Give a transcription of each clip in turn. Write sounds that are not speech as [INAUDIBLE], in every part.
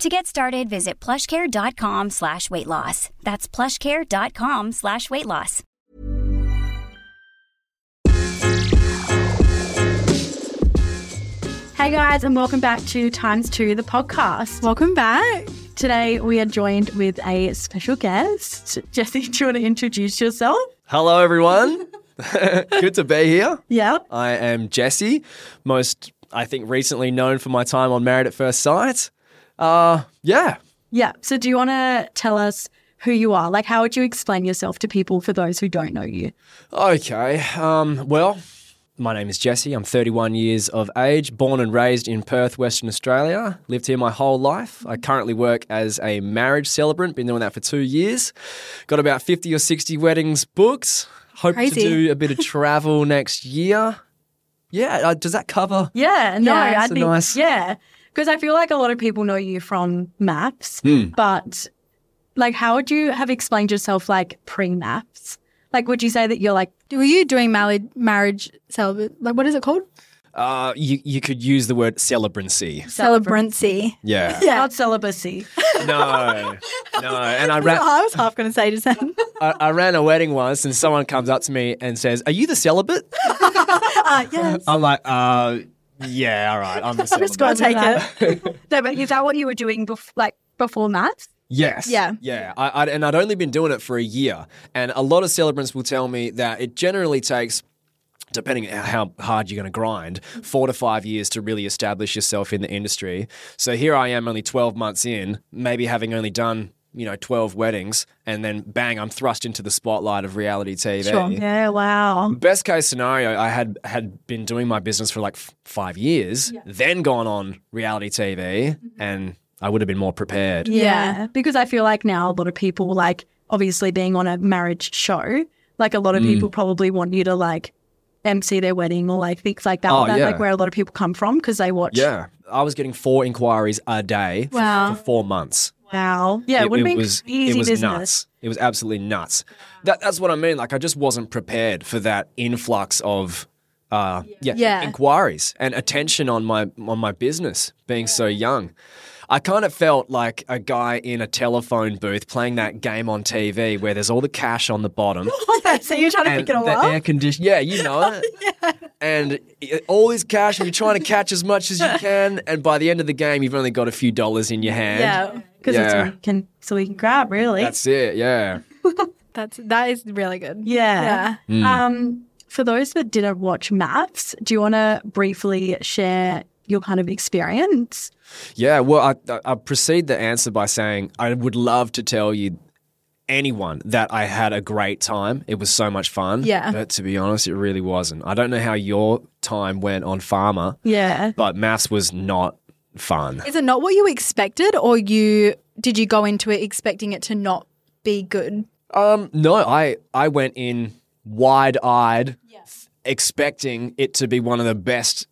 To get started, visit plushcare.com slash weight loss. That's plushcare.com slash weight loss. Hey guys, and welcome back to Times Two, the podcast. Welcome back. Today we are joined with a special guest. Jesse, do you want to introduce yourself? Hello, everyone. [LAUGHS] Good to be here. Yeah. I am Jesse, most, I think, recently known for my time on Married at First Sight. Uh, yeah. Yeah. So do you want to tell us who you are? Like, how would you explain yourself to people for those who don't know you? Okay. Um, well, my name is Jesse. I'm 31 years of age, born and raised in Perth, Western Australia. Lived here my whole life. I currently work as a marriage celebrant, been doing that for two years. Got about 50 or 60 weddings booked. Hope Crazy. to do a bit of travel next year. Yeah, uh, does that cover? Yeah. No, Yeah, I think, nice- yeah. Because I feel like a lot of people know you from MAFS, Hmm. but like, how would you have explained yourself like pre MAFS? Like, would you say that you're like, Were you doing marriage, marriage celibate? Like, what is it called? Uh, you, you could use the word celebrancy. Celebrancy. Yeah. [LAUGHS] Yeah. not celibacy? No, no. And I [LAUGHS] ran, I was half going to say just then. [LAUGHS] I, I ran a wedding once, and someone comes up to me and says, "Are you the celibate?" uh, yes. I'm like, "Uh, yeah, all right, I'm the [LAUGHS] celibate." Gotta take [LAUGHS] it. no, but is that what you were doing bef- like before MAFS? Yes. Yeah. Yeah. I, I, and I'd only been doing it for a year. And a lot of celebrants will tell me that it generally takes, depending on how hard you're going to grind, four to five years to really establish yourself in the industry. So here I am, only 12 months in, maybe having only done, you know, 12 weddings. And then bang, I'm thrust into the spotlight of reality TV. Yeah. Wow. Best case scenario, I had had been doing my business for like f- five years, then gone on reality TV, mm-hmm. and I would have been more prepared. Yeah. Because I feel like now a lot of people, like, obviously being on a marriage show, like, a lot of mm. people probably want you to, like, MC their wedding or, like, things like that. Oh, That's, yeah. like, where a lot of people come from because they watch. Yeah, I was getting four inquiries a day for- Wow. for four months. Wow. Yeah. It, would have been was easy it was business. nuts. It was absolutely nuts. That, that's what I mean. Like I just wasn't prepared for that influx of uh, yeah, Yeah. inquiries and attention on my on my business being so young. I kind of felt like a guy in a telephone booth playing that game on TV where there's all the cash on the bottom [LAUGHS] so you're trying to pick it all the up? air condition. Yeah, you know [LAUGHS] it. yeah. And all this cash, and you're trying to catch as much as you [LAUGHS] can. And by the end of the game, you've only got a few dollars in your hand. Yeah. Because Yeah. it's all you can, so we can grab, really. That's it. Yeah. That's that is really good. yeah. Yeah. Um, for those that didn't watch maps, do you want to briefly share your kind of experience? Yeah, well, I, I, proceed the answer by saying I would love to tell you anyone that I had a great time. It was so much fun. Yeah. But to be honest, it really wasn't. I don't know how your time went on Farmer, Yeah. but MAFS was not fun. Is it not what you expected, or you did you go into it expecting it to not be good? Um, no, I I went in wide eyed, expecting it to be one of the best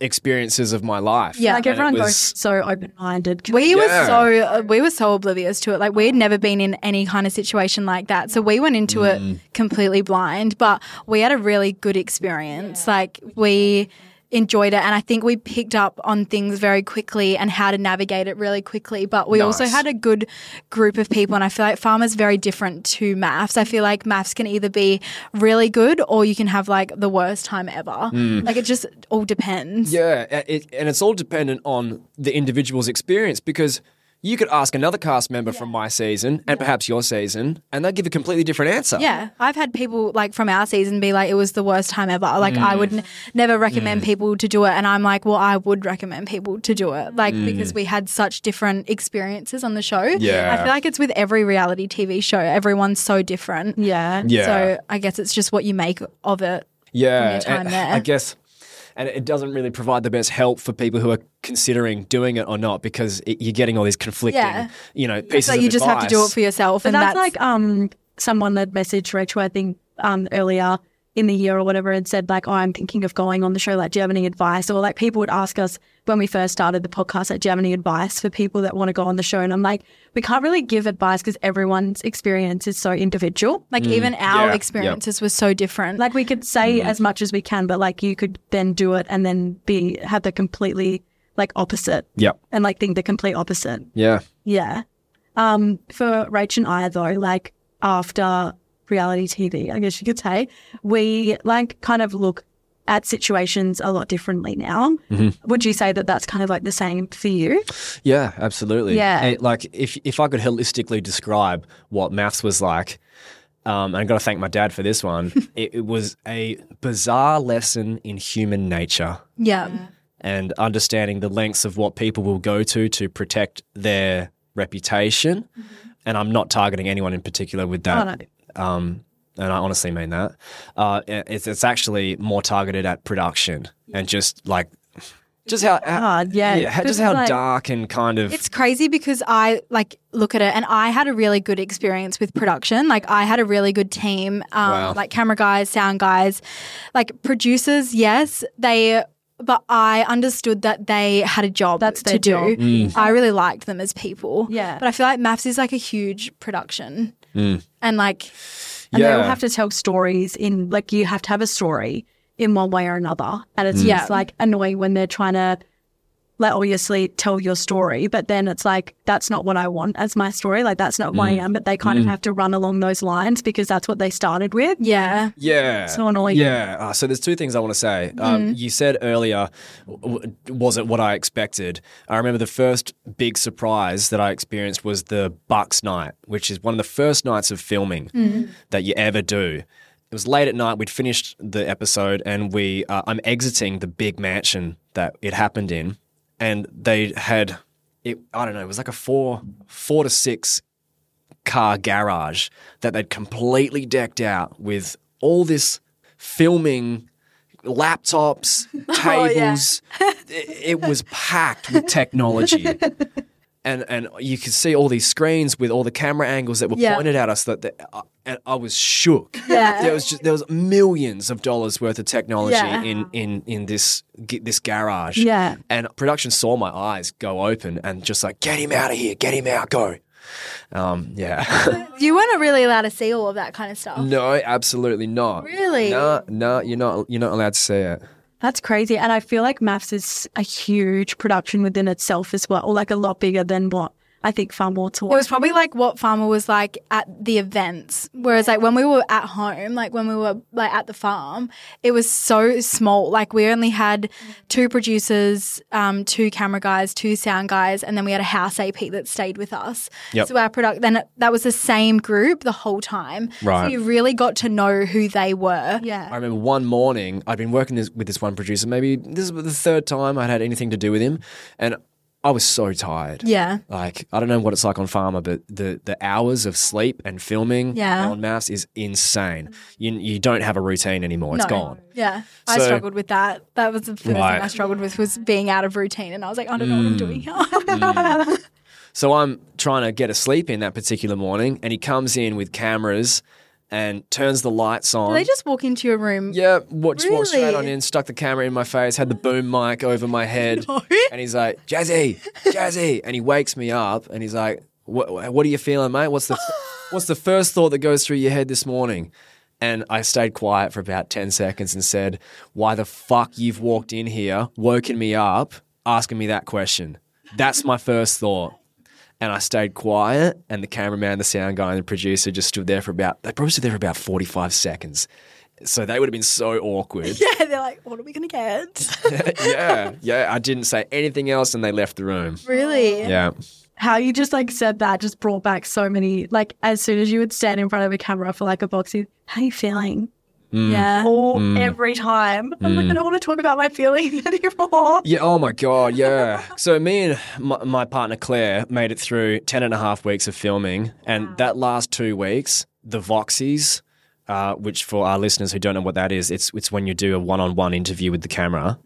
experiences of my life. Yeah. Like And everyone was- goes so open minded. We were so uh, we were so oblivious to it. Like we had never been in any kind of situation like that. So we went into Mm. it completely blind, but we had a really good experience. Like we enjoyed it and I think we picked up on things very quickly and how to navigate it really quickly. But we also had a good group of people and I feel like farmers very different to MAFS. I feel like MAFS can either be really good or you can have like the worst time ever. Like it just all depends. Mm. Yeah, it, and it's all dependent on the individual's experience because you could ask another cast member from my season and perhaps your season, and they'd give a completely different answer. Yeah, I've had people like from our season be like, it was the worst time ever. Like, I would mm. n- never recommend mm. people to do it. And I'm like, well, I would recommend people to do it. Like, mm. because we had such different experiences on the show. Yeah. I feel like it's with every reality TV show, everyone's so different. Yeah. Yeah. So I guess it's just what you make of it. yeah. your time and there. I guess, and it doesn't really provide the best help for people who are considering doing it or not because it, you're getting all these conflicting, Yeah. you know, pieces So of you just have to do it for yourself. But and that's, that's, like um someone that messaged Rachel, I think, um earlier in the year or whatever, and said like, "Oh, I'm thinking of going on the show. Like, do you have any advice?" Or like people would ask us when we first started the podcast, like, "Do you have any advice for people that want to go on the show?" And I'm like, we can't really give advice because everyone's experience is so individual. like even our Yeah. Yep. experiences were so different. Like we could say as much as we can, but like you could then do it and then be have the completely like opposite Yeah. and like think the complete opposite. Yeah. Yeah. Um, for Rach and I though, like after reality TV, I guess you could say, we like kind of look at situations a lot differently now. Would you say that that's kind of like the same for you? Yeah, absolutely. Yeah. And, like if if I could holistically describe what MAFS was like, um, and I've got to thank my dad for this one. [LAUGHS] it, it was a bizarre lesson in human nature yeah. and understanding the lengths of what people will go to to protect their reputation. And I'm not targeting anyone in particular with that. Um, and I honestly mean that. Uh, it's, it's actually more targeted at production and just like, just how, how Hard, yeah. yeah, just how like- dark and kind of It's crazy because I like look at it and I had a really good experience with production. Like I had a really good team, um, Wow. like camera guys, sound guys, like producers. Yes, they. But I understood that they had a job That's to do. job. Mm. I really liked them as people. Yeah. But I feel like MAFS is like a huge production, Mm. and like And they all have to tell stories in like you have to have a story in one way or another. And it's mm. Yeah. just like annoying when they're trying to like obviously tell your story, but then it's like that's not what I want as my story. Like that's not what I am. But they kind of have to run along those lines because that's what they started with. yeah, Yeah. So annoying. Yeah. Uh, so there's two things I want to say. Um, you said earlier, w- w- was it what I expected? I remember the first big surprise that I experienced was the Bucks night, which is one of the first nights of filming that you ever do. It was late at night. We'd finished the episode, and we uh, I'm exiting the big mansion that it happened in, and they had it. I don't know. It was like a four four to six car garage that they'd completely decked out with all this filming laptops, [LAUGHS] oh, tables. [LAUGHS] it, it was packed with technology. [LAUGHS] And, and you could see all these screens with all the camera angles that were Yeah. pointed at us that, that uh, and I was shook. [LAUGHS] Yeah. there was just there was millions of dollars worth of technology Yeah. in in in this this garage. Yeah. And production saw my eyes go open and just like, get him out of here, get him out, go. Um, yeah. [LAUGHS] you weren't really allowed to see all of that kind of stuff. no, absolutely not. Really? No, no, you're not. You're not allowed to see it. That's crazy. And I feel like MAFS is a huge production within itself as well, or like a lot bigger than what I think Far More to It was probably like what Farmer was like at the events. Whereas like when we were at home, like when we were like at the farm, it was so small. Like we only had two producers, um, two camera guys, two sound guys, and then we had a house AP that stayed with us. Yep. So our product then that was the same group the whole time. Right. So you really got to know who they were. Yeah. I remember one morning I'd been working this, with this one producer. Maybe this was the third time I'd had anything to do with him, and I was so tired. Yeah. Like I don't know what it's like on Farmer, but the the hours of sleep and filming Yeah. on MAFS is insane. You you don't have a routine anymore. It's No. gone. Yeah, I struggled with that. That was the first Right. thing I struggled with was being out of routine, and I was like, I don't know what I'm doing here. Mm. [LAUGHS] So I'm trying to get a sleep in that particular morning, and he comes in with cameras and turns the lights on. They just walk into your room? Yeah, what, just walked straight on in, stuck the camera in my face, had the boom mic over my head, [LAUGHS] and he's like, "Jazzy, Jazzy," and he wakes me up, and he's like, "What? What are you feeling, mate? What's the [LAUGHS] What's the first thought that goes through your head this morning?" And I stayed quiet for about ten seconds and said, "Why the fuck you've walked in here, woken me up, asking me that question? That's my first thought." And I stayed quiet, and the cameraman, the sound guy, and the producer just stood there for about, they probably stood there for about 45 seconds. So they would have been so awkward. [LAUGHS] Yeah, they're like, what are we gonna get? [LAUGHS] yeah, yeah. I didn't say anything else, and they left the room. really? Yeah. How you just like said that just brought back so many. Like as soon as you would stand in front of a camera for like a box, you, how you feeling? Mm. Yeah. Or mm. every time, I'm like, mm. I don't want to talk about my feelings [LAUGHS] anymore. Yeah. Oh my God. Yeah. So me and my, my partner Claire made it through 10 and a half weeks of filming. And that last two weeks, the Voxies, uh, which for our listeners who don't know what that is, it's, it's when you do a one on one interview with the camera.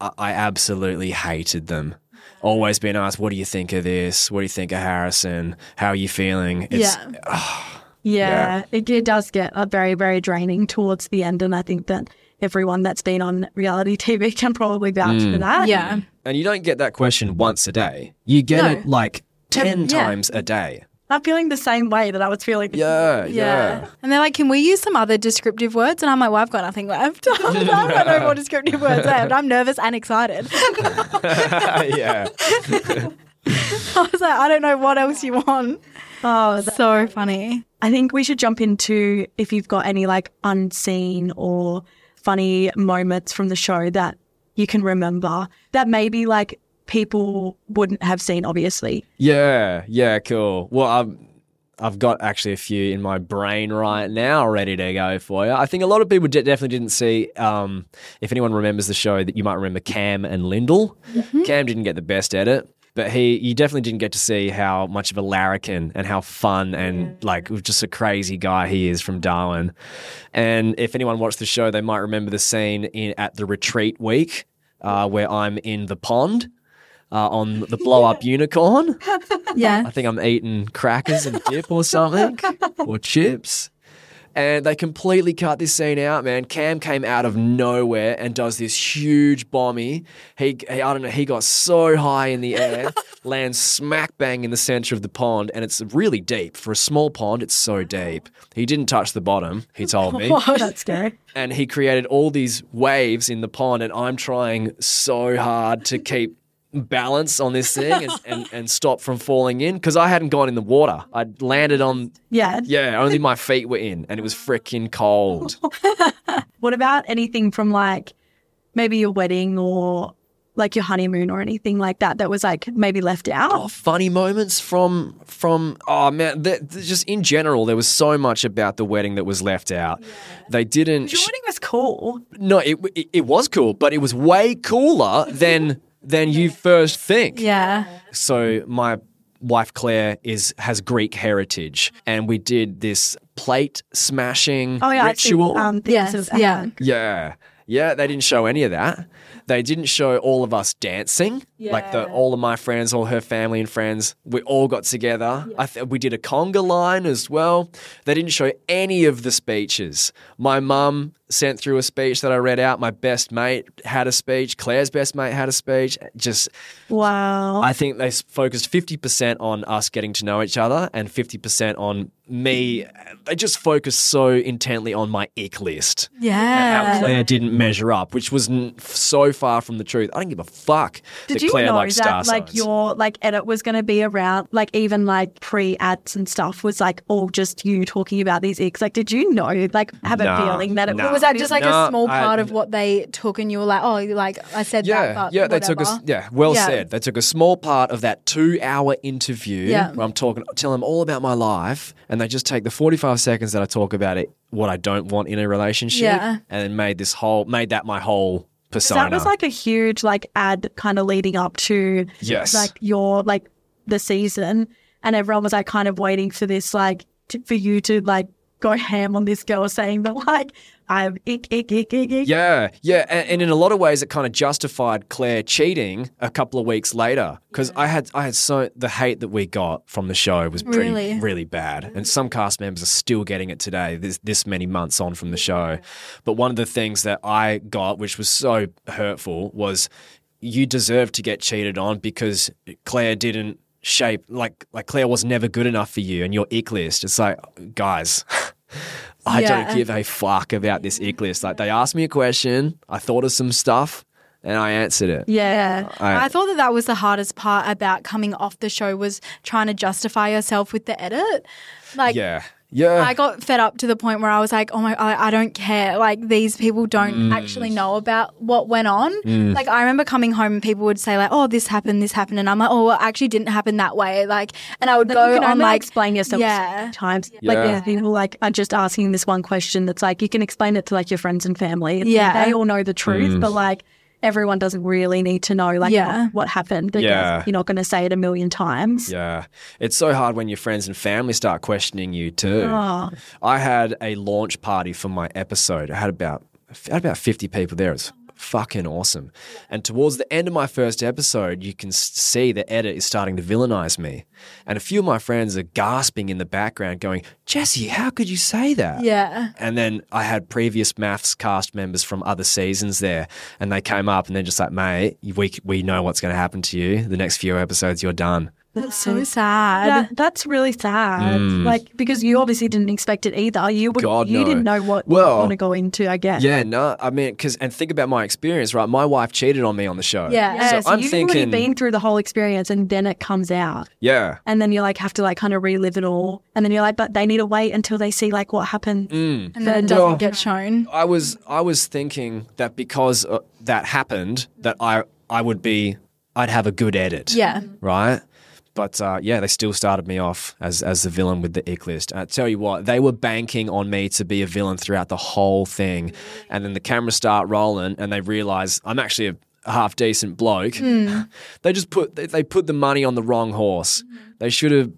I, I absolutely hated them. Always being asked, what do you think of this? What do you think of Harrison? How are you feeling? It's, yeah. Yeah, It, it does get uh, very, very draining towards the end. And I think that everyone that's been on reality TV [LAUGHS] can probably vouch for that. Yeah. And you don't get that question once a day. You get No. it like 10 Yeah. times a day. I'm feeling the same way that I was feeling. Yeah, Yeah. yeah. And they're like, can we use some other descriptive words? And I'm like, well, I've got nothing left. I've got no more descriptive words left. I'm nervous and excited. [LAUGHS] yeah. [LAUGHS] I was like, I don't know what else you want. Oh, that- So funny. I think we should jump into if you've got any like unseen or funny moments from the show that you can remember that maybe like people wouldn't have seen, obviously. Yeah, yeah, cool. Well, I've I've got actually a few in my brain right now, ready to go for you. I think a lot of people de- definitely didn't see. Um, if anyone remembers the show, that you might remember Cam and Lyndall. Cam didn't get the best edit. But he, you definitely didn't get to see how much of a larrikin and how fun and like just a crazy guy he is from Darwin. And if anyone watched the show, they might remember the scene in at the retreat week uh, where I'm in the pond uh, on the [LAUGHS] blow up unicorn. [LAUGHS] Yeah. I think I'm eating crackers and dip or something, [LAUGHS] or chips. And they completely cut this scene out, man. Cam came out of nowhere and does this huge bombie. He, he I don't know, he got so high in the air, [LAUGHS] lands smack bang in the center of the pond, and it's really deep. For a small pond, it's so deep. He didn't touch the bottom, he told me [LAUGHS] That's scary. and he created all these waves in the pond and i'm trying so hard to keep balance on this thing and, and, and stop from falling in because i hadn't gone in the water i'd landed on Yeah. yeah only my feet were in and it was freaking cold [LAUGHS] What about anything from like maybe your wedding or like your honeymoon or anything like that that was like maybe left out? oh, funny moments from from oh man th- th- just in general there was so much about the wedding that was left out they didn't Your wedding was cool. no it, it, it was cool but it was way cooler than than you first think Yeah. So my wife Claire is has Greek heritage, and we did this plate smashing Oh yeah, I see, um, Yes, of yeah. yeah, yeah. They didn't show any of that. They didn't show all of us dancing. Like the all of my friends, all her family and friends, we all got together. I th- we did a conga line as well. They didn't show any of the speeches. My mum sent through a speech that I read out. My best mate had a speech. Claire's best mate had a speech. Just Wow. I think they focused 50% on us getting to know each other and 50% on me. They just focused so intently on my ick list. How Yeah. Claire didn't measure up, which was n- so far from the truth. I don't give a fuck Did you Claire know likes star that like signs. your like edit was going to be around like even like pre ads and stuff was like all just you talking about these icks? Like, did you know like have a feeling that it nah. Was that just like No, a small I- part of what they took and you were like, oh, like I said that, yeah, but yeah, they took a yeah, well Yeah. said. They took a small part of that two-hour interview Yeah. where I'm talking, telling them all about my life, and they just take the 45 seconds that I talk about it, what I don't want in a relationship, Yeah. and then made this whole, made that my whole So persona. that was like a huge like ad kind of leading up to Yes. like your like the season, and everyone was like kind of waiting for this like to, for you to like go ham on this girl saying that like I'm ick ick ick ick ick. Yeah, yeah, and, and in a lot of ways, it kind of justified Claire cheating a couple of weeks later because I had I had so the hate that we got from the show was pretty Really? really bad, and some cast members are still getting it today. This this many months on from the show, but one of the things that I got, which was so hurtful, was you deserve to get cheated on because Claire didn't shape like like Claire was never good enough for you, and your ick list. It's like guys. [LAUGHS] I Yeah. don't give a fuck about this ick list. Like they asked me a question, I thought of some stuff, and I answered it. Yeah. I- I thought that that was the hardest part about coming off the show was trying to justify yourself with the edit. Like, Yeah, yeah. I got fed up to the point where I was like, oh my, I, I don't care. Like, these people don't Mm. actually know about what went on. Like, I remember coming home and people would say, like, oh, this happened, this happened. And I'm like, oh, well, it actually didn't happen that way. Like, and I would But go you can on, only like, explain yourself so yeah. many times. Like Yeah. people like are just asking this one question that's like you can explain it to like your friends and family. It's like, Yeah. they all know the truth, but like everyone doesn't really need to know like Yeah. what, what happened. Because Yeah. you're not going to say it a million times. Yeah. It's so hard when your friends and family start questioning you too. Oh. I had a launch party for my episode. I had about I had about 50 people there. It's fucking awesome. And towards the end of my first episode, you can see the edit is starting to villainize me. And a few of my friends are gasping in the background going, "Jesse, how could you say that?" Yeah. And then I had previous MAFS cast members from other seasons there, and they came up and they're just like, mate, we, we know what's going to happen to you. The next few episodes, you're done. That's so sad. That, that's really sad. Like because you obviously didn't expect it either. You would, Mm. God, you no. didn't know what you Well, want to go into. I guess. Yeah, no, I mean, because, and think about my experience, right? My wife cheated on me on the show. Yeah. Yeah, So, so I'm you've thinking, already been through the whole experience, and then it comes out, yeah. and then you like have to like kind of relive it all, and then you're like, but they need to wait until they see like what happened. Mm. and then it doesn't Well- get shown. I was, I was thinking that because uh, that happened, that I, I would be, I'd have a good edit. Yeah. right? But uh, yeah, they still started me off as as the villain with the ick list. I tell you what, they were banking on me to be a villain throughout the whole thing, and then the cameras start rolling, and they realize I'm actually a half decent bloke. [LAUGHS] They just put they, they put the money on the wrong horse. They should have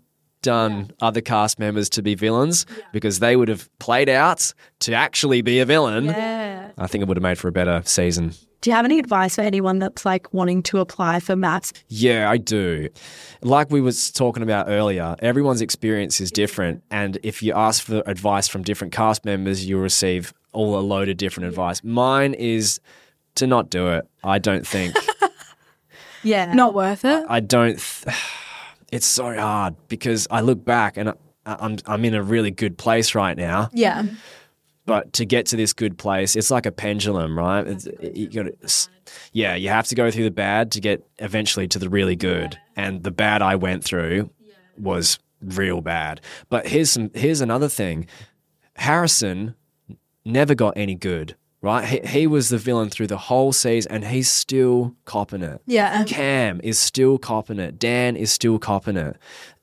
done other cast members to be villains because they would have played out to actually be a villain. Yeah. I think it would have made for a better season. Do you have any advice for anyone that's like wanting to apply for MAFS? Yeah, I do. Like we was talking about earlier, everyone's experience is different, and if you ask for advice from different cast members, you'll receive all a load of different advice. Mine is to not do it. I don't think. [LAUGHS] Yeah. Not worth it. I don't. Th- it's so hard because I look back and I, I'm I'm in a really good place right now. yeah. But to get to this good place, it's like a pendulum, right? It's, you got yeah, you have to go through the bad to get eventually to the really good. And the bad I went through was real bad. But here's some here's another thing. Harrison never got any good, right? He, he was the villain through the whole season and he's still copping it. Yeah. Cam is still copping it. Dan is still copping it.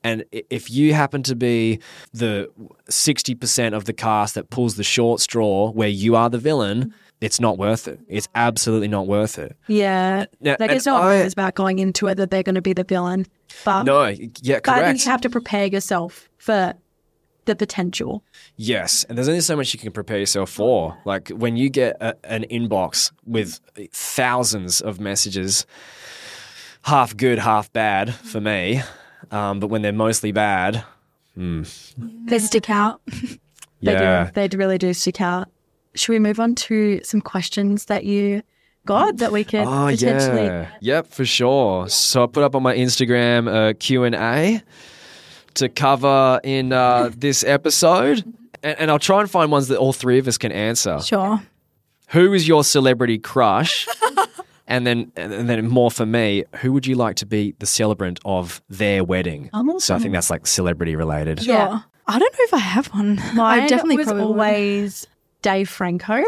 And if you happen to be the 60% of the cast that pulls the short straw where you are the villain, it's not worth it. It's absolutely not worth it. Yeah. Now, like it's not I- about going into it that they're going to be the villain. But, No, yeah, correct. but I think you have to prepare yourself for the potential. Yes, and there's only so much you can prepare yourself for. Like when you get a, an inbox with thousands of messages, half good, half bad for me, um, but when they're mostly bad, They stick out. [LAUGHS] They yeah, do. They really do stick out. Should we move on to some questions that you got that we could Oh potentially? yeah, yep, for sure. So I put up on my Instagram a Q and A to cover in uh, [LAUGHS] this episode, and, and I'll try and find ones that all three of us can answer. Sure. Who is your celebrity crush? [LAUGHS] and then, and then more for me, who would you like to be the celebrant of their wedding? I'm So I think that's like celebrity related. Sure. Yeah. I don't know if I have one. [LAUGHS] Mine I definitely was probably would. always Dave Franco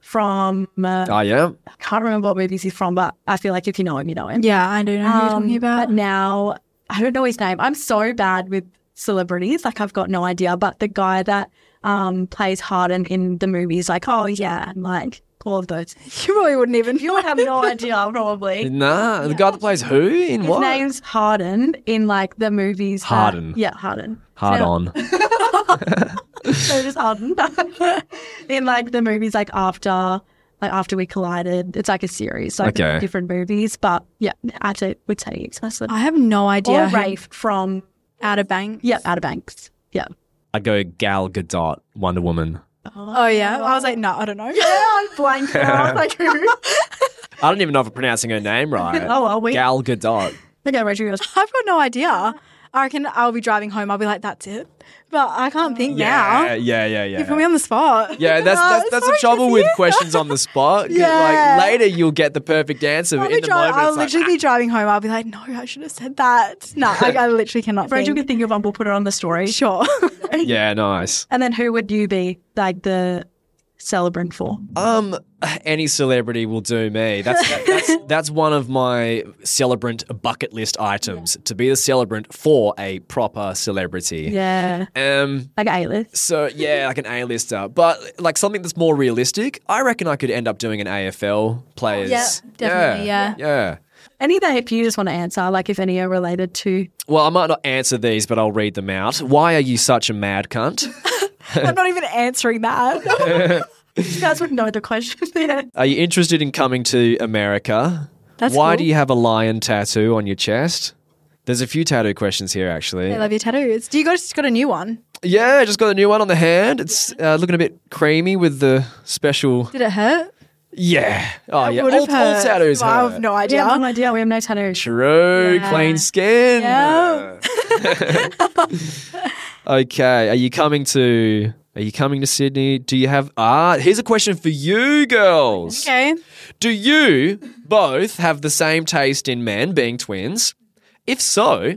from. Uh, Oh yeah, I can't remember what movies he's from, but I feel like if you know him, you know him. Yeah, I do know who you're Um, talking about. But now I don't know his name. I'm so bad with celebrities. Like I've got no idea. But the guy that um, plays Hardin in the movies, like oh yeah, and like all of those. [LAUGHS] you probably wouldn't even. You would have no [LAUGHS] idea probably. nah. The guy that plays who in His what? His name's Hardin in like the movies. that- Hardin. yeah, Harden. Hard [LAUGHS] So- on. so does Arden. in like the movies, like after, like after we collided, it's like a series, like Okay. different movies. But yeah, I say- would say explicit. I have no idea. Or who- Rafe from Outer Banks. yeah, Outer Banks. Yeah. I'd go Gal Gadot, Wonder Woman. Oh yeah. I was like, no, I don't know. I'm blank. now. like who? [LAUGHS] I don't even know if I'm pronouncing her name right. Oh, well, we- Gal Gadot. Okay, Rachel goes. I've got no idea. I reckon I'll be driving home. I'll be like, that's it. But I can't think Yeah, now. yeah, yeah, yeah. You put me on the spot. Yeah, that's [LAUGHS] that's, that's the trouble with questions on the [LAUGHS] spot. Yeah. Like later you'll get the perfect answer, I'll, but be the dri- moment I'll it's like, literally be ah. driving home. I'll be like, no, I should have said that. [LAUGHS] No, I, I literally cannot If Rachel think. can think of one, we'll put it on the story. Sure. yeah, nice. And then who would you be like the celebrant for? Um, any celebrity will do me. That's that, [LAUGHS] that's that's one of my celebrant bucket list items to be the celebrant for a proper celebrity. Yeah. Um. Like A-list. So yeah, like an A-lister, but like something that's more realistic. I reckon I could end up doing an AFL players. Yeah, definitely, Yeah. yeah. Any that if you just want to answer, like if any are related to Well, I might not answer these, but I'll read them out. Why are you such a mad cunt? [LAUGHS] I'm not even answering that. [LAUGHS] you guys would know the question. yeah. Are you interested in coming to America? That's Why cool. do you have a lion tattoo on your chest? There's a few tattoo questions here, actually. I love your tattoos. Do you guys got a new one? Yeah, I just got a new one on the hand. It's uh, looking a bit creamy with the special. Did it hurt? Yeah. Oh, It yeah. would All, have all tattoos Well, I have no We idea. have no idea. We have no tattoos. True. Yeah. Clean skin. Yeah. [LAUGHS] okay. Are you coming to? Are you coming to Sydney? Do you have? Ah, here's a question for you, girls. Okay. Do you both have the same taste in men, being twins? If so,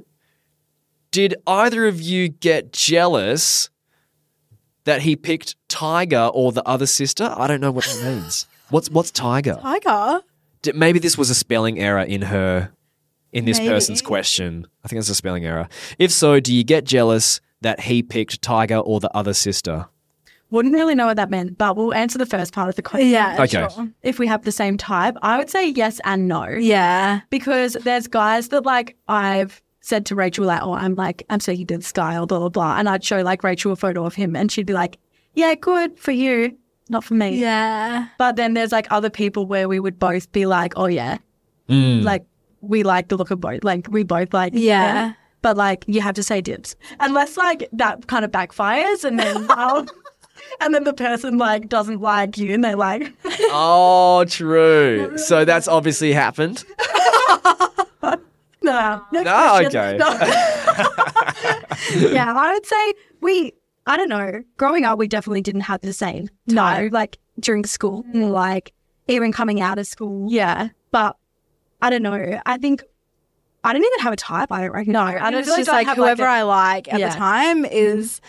did either of you get jealous that he picked Tiger or the other sister? I don't know what that means. What's what's Tiger? Tiger. Did- Maybe this was a spelling error in her in this Maybe. person's question. I think it's a spelling error. If so, do you get jealous that he picked Tiger or the other sister? Wouldn't really know what that meant, but we'll answer the first part of the question. Yeah. Okay. Sure. If we have the same type, I would say yes and no. Yeah. Because there's guys that like I've said to Rachel like, oh, I'm like I'm speaking to this guy or blah blah blah, and I'd show like Rachel a photo of him, and she'd be like, yeah, good for you, not for me. Yeah. But then there's like other people where we would both be like, oh yeah, Mm. like we like the look of both, like we both like Yeah. But like you have to say dibs, unless like that kind of backfires, and then [LAUGHS] um, and then the person like doesn't like you, and they like. [LAUGHS] Oh, true. [LAUGHS] So that's obviously happened. No, next No, question. okay. No. yeah, I would say we. I don't know. Growing up, we definitely didn't have the same. No, like during school, mm. like even coming out of school. Yeah, but I don't know. I think I didn't even have a type. I don't reckon. No, I don't. It's just I like have, whoever a- I like at Yeah. the time mm-hmm. is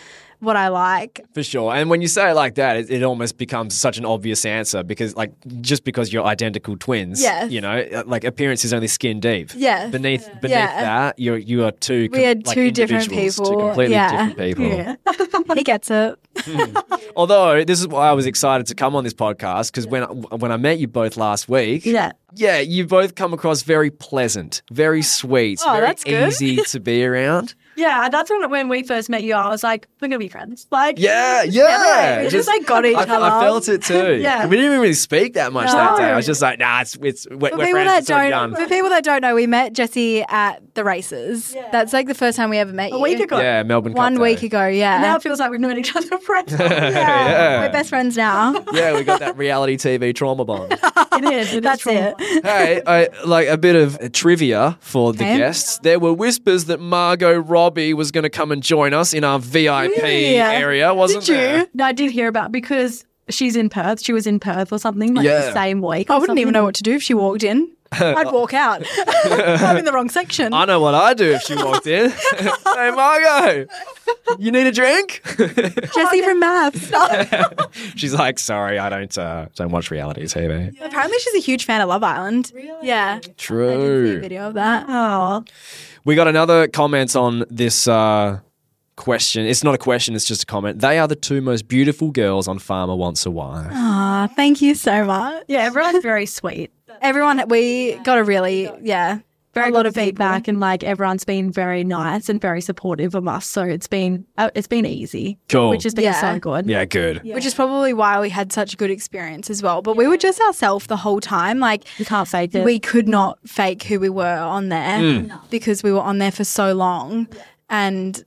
what I like. For sure. And when you say it like that, it, it almost becomes such an obvious answer because, like, just because you're identical twins, Yes. you know, uh, like appearance is only skin deep. Yeah. Beneath beneath Yeah. that, you're you are two. We are like, two different individuals, Two people. completely Yeah. different people. [LAUGHS] Yeah. he gets it. Although this is why I was excited to come on this podcast because when I, when I met you both last week, Yeah. yeah, you both come across very pleasant, very sweet, Oh, very that's good. easy to be around. Yeah, that's when when we first met you. I was like, we're gonna be friends. Like, Yeah, yeah. We just like got each I, other. I felt it [LAUGHS] too. Yeah. We didn't even really speak that much that day. I was just like, nah, it's it's we're, For we're people friends. that It's don't, done. for people that don't know, we met Jesse at the races. That's like the first time we ever met you. week ago. Yeah, Melbourne. Cup One Day. week ago, yeah. Now it feels like we've known each other forever. [LAUGHS] yeah. We're best friends now. [LAUGHS] Yeah, we got that reality TV trauma bond. it is. It That's is it. hey, I, like a bit of trivia for the Okay. guests. There were whispers that Margot Robbie was going to come and join us in our VIP Really? area, wasn't Did you? there? No, I did hear about because she's in Perth. She was in Perth or something like Yeah. the same week. I wouldn't even know what to do if she walked in. [LAUGHS] I'd walk out. [LAUGHS] I'm in the wrong section. I know what I'd do if she walked in. [LAUGHS] hey, Margot, you need a drink? Jesse from MAFS. She's like, sorry, I don't uh, don't watch reality TV. Apparently, she's a huge fan of Love Island. Really? Yeah. I did see a True. video of that. Oh, We got another comment on this uh, question. It's not a question, it's just a comment. They are the two most beautiful girls on Farmer Wants a Wife. Ah, thank you so much. yeah. Everyone's very sweet. Everyone, we got a really, yeah, very a lot good of people. feedback, and like everyone's been very nice and very supportive of us. So it's been uh, it's been easy, Cool. which has been Yeah. so good. Yeah, good. which is probably why we had such a good experience as well. But we were just ourselves the whole time. Like You can't fake it. we could not fake who we were on there Mm. because we were on there for so long. And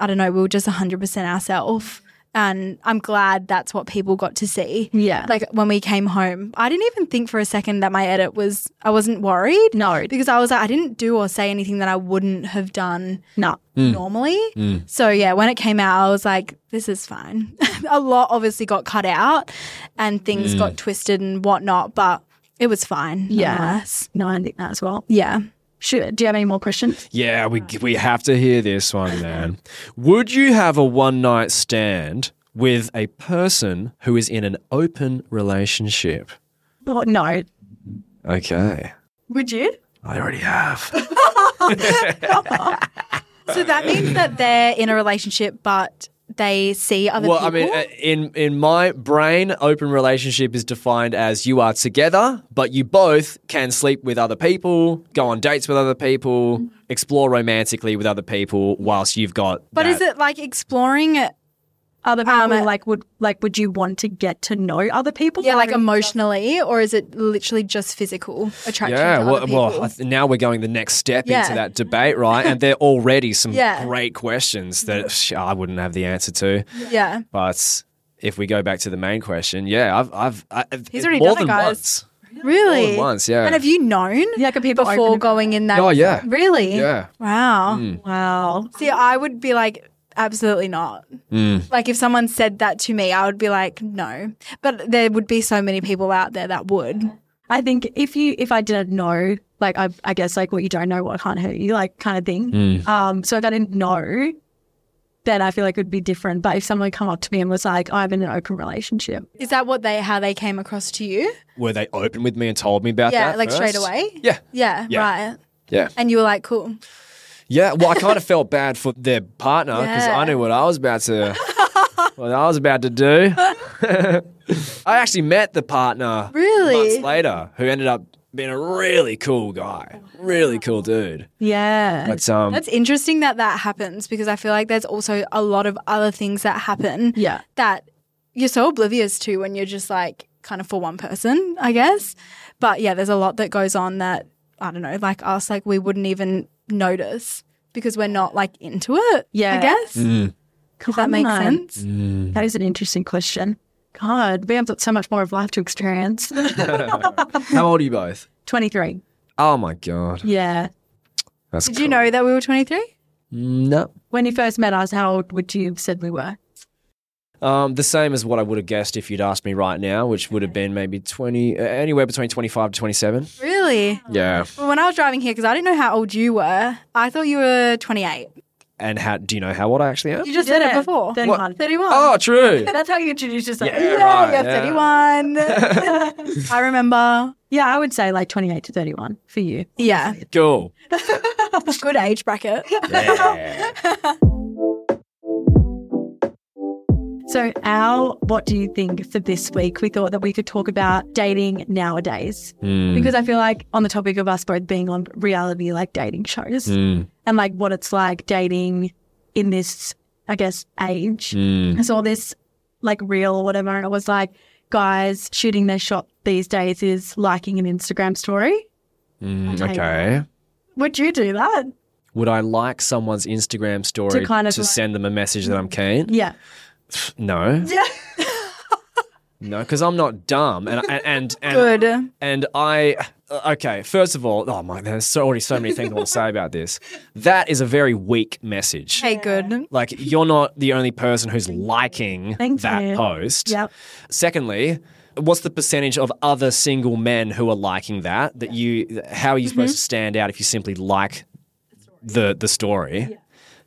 I don't know, we were just 100% ourselves. And I'm glad that's what people got to see. Yeah. Like when we came home, I didn't even think for a second that my edit was, I wasn't worried. No. Because I was like, I didn't do or say anything that I wouldn't have done no. Hmm. normally. Hmm. So yeah, when it came out, I was like, this is fine. [LAUGHS] a lot obviously got cut out and things hmm. got twisted and whatnot, but it was fine. Yeah. No, I think that as well. Yeah. Sure. Do you have any more questions? Yeah, we we have to hear this one, [LAUGHS] man. Would you have a one night stand with a person who is in an open relationship? Oh, no. Okay. Would you? I already have. [LAUGHS] [LAUGHS] So that means that they're in a relationship, but they see other well, people. I mean, uh, in in my brain, open relationship is defined as you are together, but you both can sleep with other people, go on dates with other people, explore romantically with other people, whilst you've got. but that- is it like exploring it? Other people Um, like would like would you want to get to know other people? Yeah, like emotionally, or is it literally just physical attraction? Yeah, to well, other well, now we're going the next step Yeah. into that debate, right? And [LAUGHS] they're already some Yeah. great questions that sh- I wouldn't have the answer to. yeah. But if we go back to the main question, yeah, I've, I've, I, He's already more done it, guys. once. Really? More than once, yeah. And have you known Yeah, can people before going in that? Oh, yeah. Really? Yeah. Wow. Wow. See, I would be like, absolutely not. Mm. Like, if someone said that to me, I would be like, no. But there would be so many people out there that would. I think if you if I didn't know, like I I guess like what you don't know, what can't hurt you, like kind of thing. Mm. Um, so if I didn't know, then I feel like it would be different. But if someone come up to me and was like, "I'm in an open relationship," Is that what they, how they came across to you? Were they open with me and told me about yeah, that? Yeah, like straight away? Yeah. Yeah, Yeah. right. Yeah. And you were like, cool. Yeah. Well, I kind of felt bad for their partner because Yeah. I knew what I was about to. [LAUGHS] what I was about to do. [LAUGHS] I actually met the partner Really? months later, who ended up being a really cool guy, really cool dude. yeah, But um, That's interesting that that happens because I feel like there's also a lot of other things that happen yeah, that you're so oblivious to when you're just like kind of for one person, I guess. But yeah, there's a lot that goes on that I don't know, like us, like we wouldn't even notice because we're not like into it. Yeah. I guess. mm, If that makes Come on. sense. That is an interesting question. God, we have got so much more of life to experience. [LAUGHS] [LAUGHS] how old are you both? Twenty three. Oh my god, Yeah. that's Did you know that we were 23? No. When you first met us, how old would you have said we were? Um, the same as what I would have guessed if you'd asked me right now, which would have been maybe twenty, uh, anywhere between twenty-five to twenty-seven. Really? Yeah. Well, when I was driving here, because I didn't know how old you were, I thought you were 28. And how do you know how old I actually am? You just said it before. Thirty one. 31. Oh, true. [LAUGHS] That's how you introduce yourself. Yeah. yeah, right, you're yeah. 31. [LAUGHS] [LAUGHS] I remember. Yeah, I would say like 28 to 31 for you. Yeah. Cool. Good age bracket. Yeah. So, Al, what do you think for this week? We thought that we could talk about dating nowadays Mm, because I feel like on the topic of us both being on reality like dating shows mm, and like what it's like dating in this, I guess, age. mm. I saw this like reel or whatever, and it was like guys shooting their shot these days is liking an Instagram story. Mm, Okay. Would you do that? Would I like someone's Instagram story to, kind of like- send them a message that I'm keen? Yeah. No. [LAUGHS] no, because I'm not dumb, and and and and, Good. and I. Uh, okay, first of all, oh my, there's so, already so many things I want to say about this. That is a very weak message. Hey, good. Like you're not the only person who's liking Thank that you. post. Yep. Secondly, what's the percentage of other single men who are liking that? That you, how are you supposed mm-hmm. to stand out if you simply like the the story?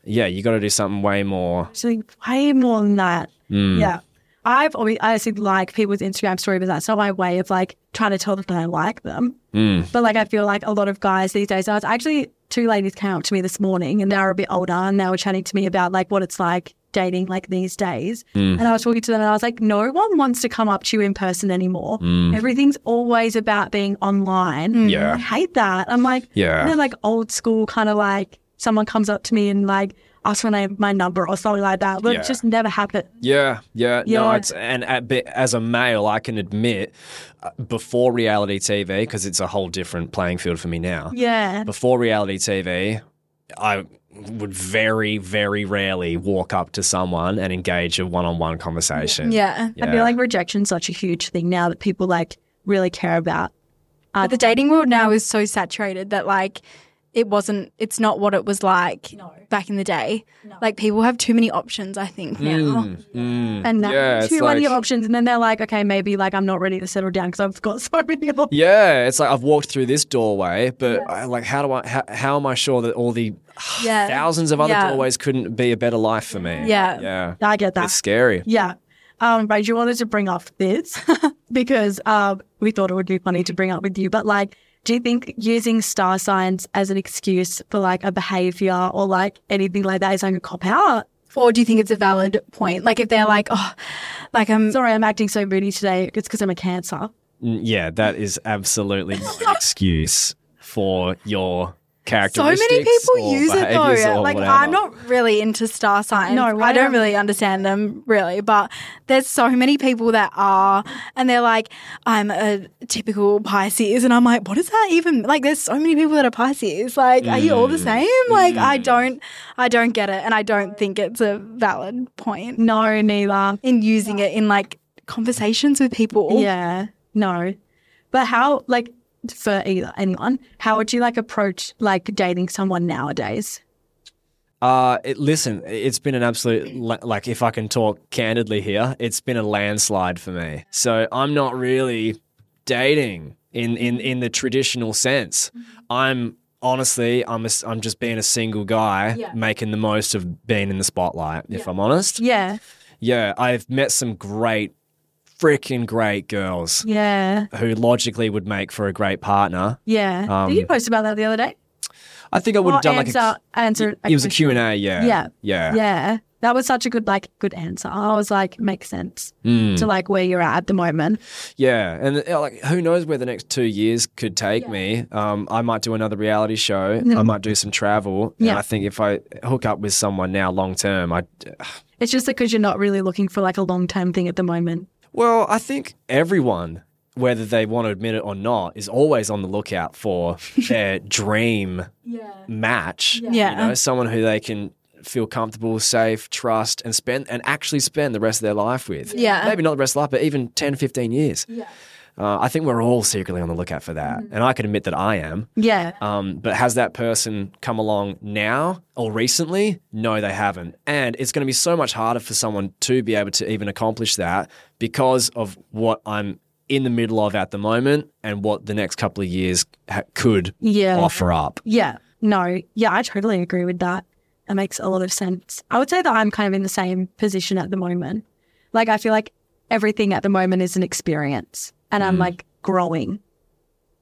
Yeah, you got to do something way more. Actually, way more than that. Mm. Yeah. I've always, I actually like people's Instagram story, but that's not my way of like trying to tell them that I like them. Mm. But like, I feel like a lot of guys these days, I was actually, two ladies came up to me this morning and they were a bit older and they were chatting to me about like what it's like dating like these days. And I was talking to them and I was like, no one wants to come up to you in person anymore. Everything's always about being online. Yeah. I hate that. I'm like, Yeah. know, like old school kind of like someone comes up to me and like asks for my, my number or something like that. But Yeah. it just never happened. Yeah, yeah, no. It's, and at, bit- as a male, I can admit, uh, before reality TV, because it's a whole different playing field for me now. Yeah. Before reality TV, I would very, very rarely walk up to someone and engage a one-on-one conversation. Yeah. I feel like rejection's such a huge thing now that people like really care about. But the dating world now is so saturated that like it wasn't it's not what it was like back in the day. Like people have too many options, I think, now. And now Yeah, too many like- options. And then they're like, okay, maybe like I'm not ready to settle down because I've got [LAUGHS] so many options. Yeah, it's like I've walked through this doorway, but I, like, how do I? How, how am I sure that all the Yeah. thousands of other Yeah. doorways couldn't be a better life for me? Yeah. yeah, I get that. it's scary. Yeah. Um, you wanted to bring up this [LAUGHS] because um, we thought it would be funny to bring up with you. But like, do you think using star signs as an excuse for like a behavior or like anything like that is like a cop out? Or do you think it's a valid point? Like if they're like, oh, like I'm Sorry, I'm acting so moody today. It's because I'm a cancer. Mm, Yeah, that is absolutely an [LAUGHS] excuse for your so many people or use it though. Like whatever. I'm not really into star signs. No, I I don't really understand them really, but there's so many people that are, and they're like, I'm a typical Pisces, and I'm like, what does that even like? There's so many people that are Pisces. Like, are you all Mm. the same? Like, I don't, I don't get it, and I don't think it's a valid point No, neither. in using it in like conversations with people. Yeah, no. But how, like, for either anyone, how would you like approach like dating someone nowadays? Uh, it, listen, it's been an absolute like if I can talk candidly here, it's been a landslide for me. So I'm not really dating in in in the traditional sense. I'm honestly, I'm a, I'm just being a single guy, making the most of being in the spotlight. If I'm honest, Yeah, yeah, I've met some great, freaking great girls yeah, who logically would make for a great partner. yeah. Um, Did you post about that the other day? I think I would have done like answer, a. answer. It was a. Q and A, yeah, Yeah. yeah, Yeah, that was such a good like good answer. I was like, makes sense Mm. to like where you're at at the moment. Yeah, and uh, like who knows where the next two years could take me? Um, I might do another reality show. I might do some travel. And Yeah. I think if I hook up with someone now long term, I It's just because you're not really looking for like a long term thing at the moment. Well, I think everyone, whether they want to admit it or not, is always on the lookout for [LAUGHS] their dream match. Yeah. you know, someone who they can feel comfortable, safe, trust, and spend and actually spend the rest of their life with. Yeah. maybe not the rest of life, but even 10, 15 years. Uh, I think we're all secretly on the lookout for that, and I can admit that I am. Yeah, Um, but has that person come along now or recently? No, they haven't. And it's going to be so much harder for someone to be able to even accomplish that because of what I'm in the middle of at the moment and what the next couple of years ha- could Yeah. offer up. yeah, no, yeah, I totally agree with that. That makes a lot of sense. I would say that I'm kind of in the same position at the moment. Like I feel like everything at the moment is an experience, and Mm. I'm like growing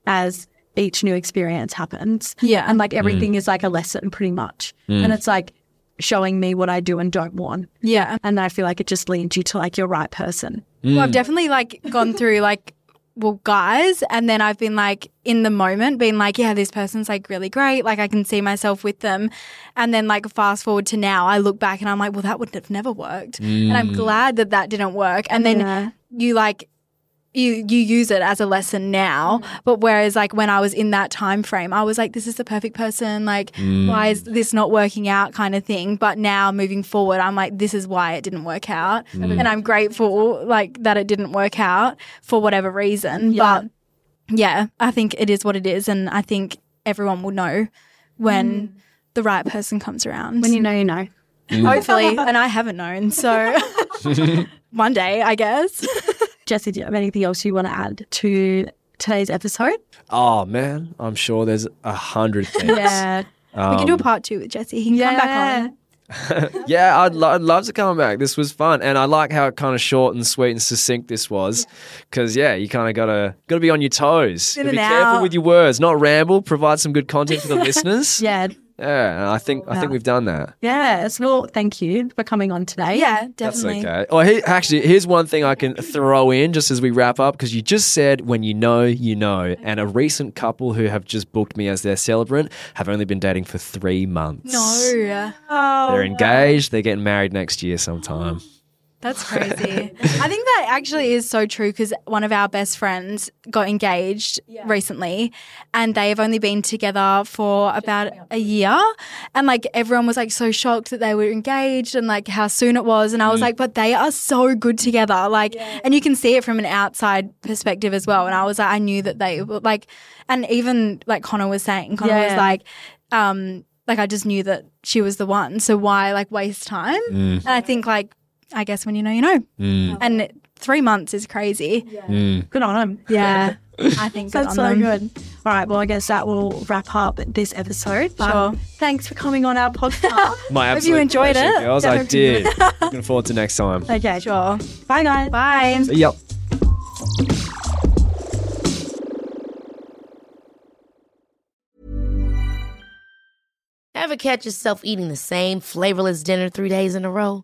as each new experience happens. Yeah. and like Mm. everything is like a lesson, pretty much, and it's like showing me what I do and don't want. Yeah. And I feel like it just leads you to like your right person. Well, I've definitely like gone through like well guys and then I've been like in the moment being like yeah this person's like really great like I can see myself with them and then like fast forward to now I look back and I'm like well that would have never worked and I'm glad that that didn't work and then Yeah. you like you you use it as a lesson now. Mm. But whereas like when I was in that time frame I was like this is the perfect person. Like mm. why is this not working out kind of thing? But now moving forward I'm like this is why it didn't work out. Mm. And I'm grateful like that it didn't work out for whatever reason. Yeah. but yeah I think it is what it is. And I think everyone will know when the right person comes around. When you know, you know. hopefully. [LAUGHS] And I haven't known. So [LAUGHS] [LAUGHS] one day I guess Jesse, do you have anything else you want to add to today's episode? Oh, man. I'm sure there's a hundred [LAUGHS] things. Yeah. we can do a um, part two with Jesse he can come back on [LAUGHS] Yeah, I'd, lo- I'd love to come back. This was fun, and I like how it kind of short and sweet and succinct this was. Because yeah. you kind of gotta gotta be on your toes. Be and careful with your words, not ramble. Provide some good content for the [LAUGHS] listeners. Yeah. Yeah, and I think I think we've done that. Yes. Well, thank you for coming on today. Yeah, definitely. That's definitely. okay. Oh, he, actually, here's one thing I can throw in just as we wrap up because you just said when you know, you know. And a recent couple who have just booked me as their celebrant have only been dating for three months. No, Oh, They're engaged. They're getting married next year sometime. That's crazy. I think that actually is so true because one of our best friends got engaged recently and they have only been together for about a year. And like everyone was like so shocked that they were engaged and like how soon it was. And I was like, but they are so good together. Like, and you can see it from an outside perspective as well. And I was like, I knew that they were like, and even like Connor was saying, Connor was like, um, like I just knew that she was the one. So why like waste time? Mm. And I think like I guess when you know, you know. Mm. And three months is crazy. Mm. Good on him. Yeah. [LAUGHS] I think good That's on so them. good. All right. Well, I guess that will wrap up this episode. But Sure. Thanks for coming on our podcast. [LAUGHS] My Hope absolute you enjoyed pleasure, it. girls. I did. [LAUGHS] Looking forward to next time. okay. Sure. Bye, guys. Bye. Yep. Ever catch yourself eating the same flavorless dinner three days in a row?